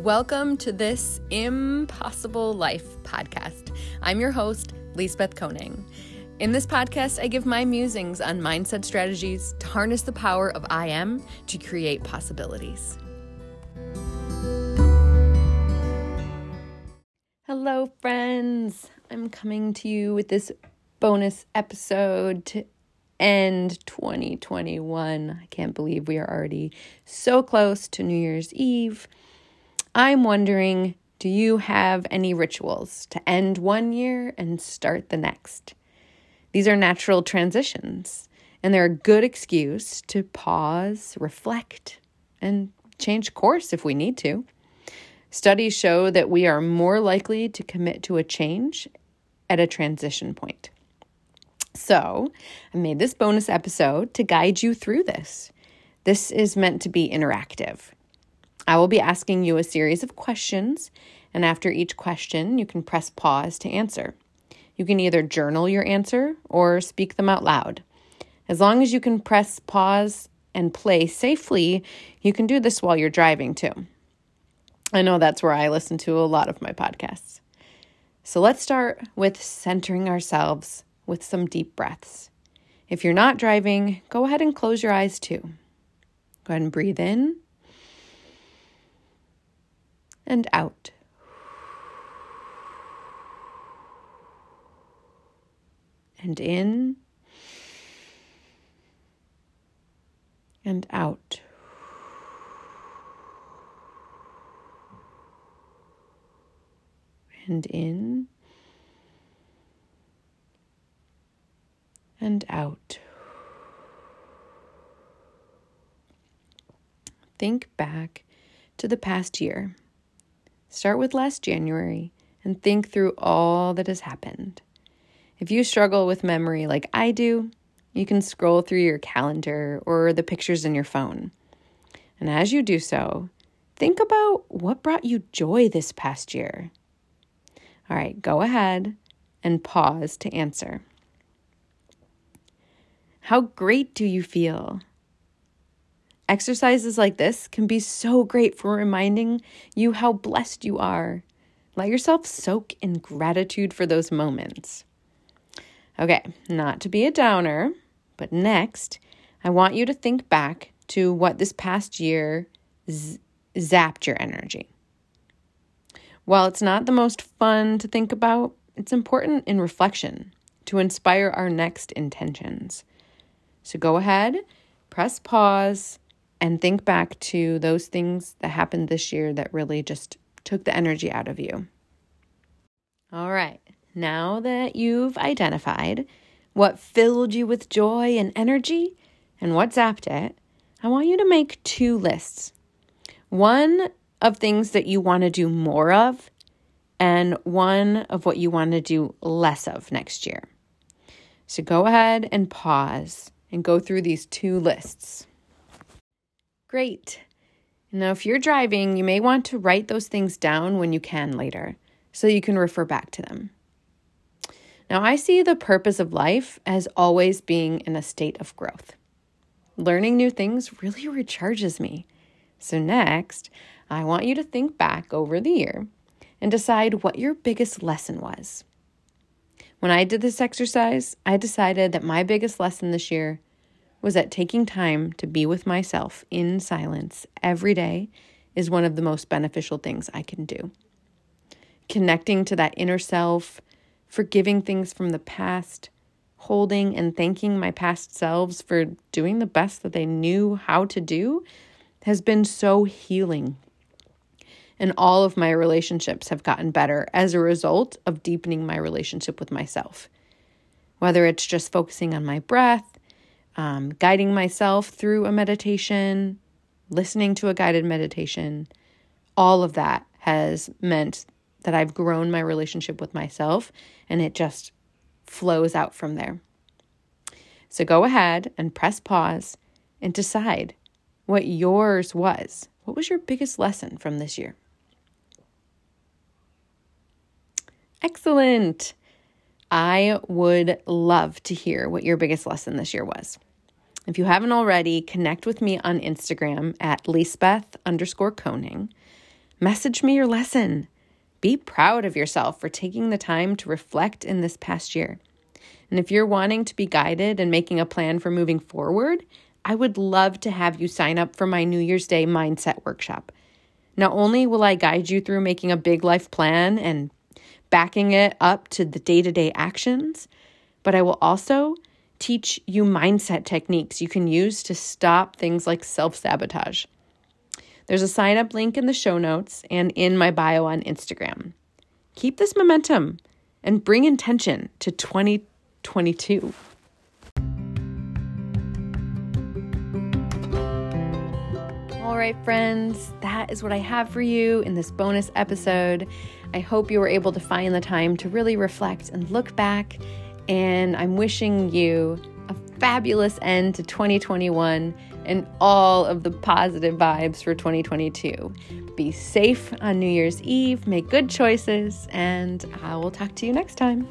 Welcome to this Impossible Life podcast. I'm your host, Lisbeth Koning. In this podcast, I give my musings on mindset strategies to harness the power of I am to create possibilities. Hello, friends. I'm coming to you with this bonus episode to end 2021. I can't believe we are already so close to New Year's Eve. I'm wondering do you have any rituals to end one year and start the next? These are natural transitions, and they're a good excuse to pause, reflect, and change course if we need to. Studies show that we are more likely to commit to a change at a transition point. So, I made this bonus episode to guide you through this. This is meant to be interactive. I will be asking you a series of questions, and after each question, you can press pause to answer. You can either journal your answer or speak them out loud. As long as you can press pause and play safely, you can do this while you're driving too. I know that's where I listen to a lot of my podcasts. So let's start with centering ourselves with some deep breaths. If you're not driving, go ahead and close your eyes too. Go ahead and breathe in and out. And in and out. and in and out. Think back to the past year. Start with last January and think through all that has happened. If you struggle with memory like I do, you can scroll through your calendar or the pictures in your phone. And as you do so, think about what brought you joy this past year. All right, go ahead and pause to answer. How great do you feel? Exercises like this can be so great for reminding you how blessed you are. Let yourself soak in gratitude for those moments. Okay, not to be a downer, but next, I want you to think back to what this past year z- zapped your energy. While it's not the most fun to think about, it's important in reflection to inspire our next intentions. So go ahead, press pause, and think back to those things that happened this year that really just took the energy out of you. All right, now that you've identified what filled you with joy and energy and what zapped it, I want you to make two lists. One of things that you want to do more of and one of what you want to do less of next year. So go ahead and pause and go through these two lists. Great. Now, if you're driving, you may want to write those things down when you can later so you can refer back to them. Now, I see the purpose of life as always being in a state of growth. Learning new things really recharges me. So, next, I want you to think back over the year and decide what your biggest lesson was. When I did this exercise, I decided that my biggest lesson this year was that taking time to be with myself in silence every day is one of the most beneficial things I can do. Connecting to that inner self, forgiving things from the past, holding and thanking my past selves for doing the best that they knew how to do has been so healing. And all of my relationships have gotten better as a result of deepening my relationship with myself. Whether it's just focusing on my breath, um, guiding myself through a meditation, listening to a guided meditation, all of that has meant that I've grown my relationship with myself and it just flows out from there. So go ahead and press pause and decide what yours was. What was your biggest lesson from this year? Excellent. I would love to hear what your biggest lesson this year was. If you haven't already, connect with me on Instagram at Lisbeth underscore Koning. Message me your lesson. Be proud of yourself for taking the time to reflect in this past year. And if you're wanting to be guided and making a plan for moving forward, I would love to have you sign up for my New Year's Day Mindset Workshop. Not only will I guide you through making a big life plan and backing it up to the day to day actions, but I will also teach you mindset techniques you can use to stop things like self sabotage. There's a sign up link in the show notes and in my bio on Instagram. Keep this momentum and bring intention to 2022. All right, friends, that is what I have for you in this bonus episode. I hope you were able to find the time to really reflect and look back. And I'm wishing you a fabulous end to 2021 and all of the positive vibes for 2022. Be safe on New Year's Eve, make good choices, and I will talk to you next time.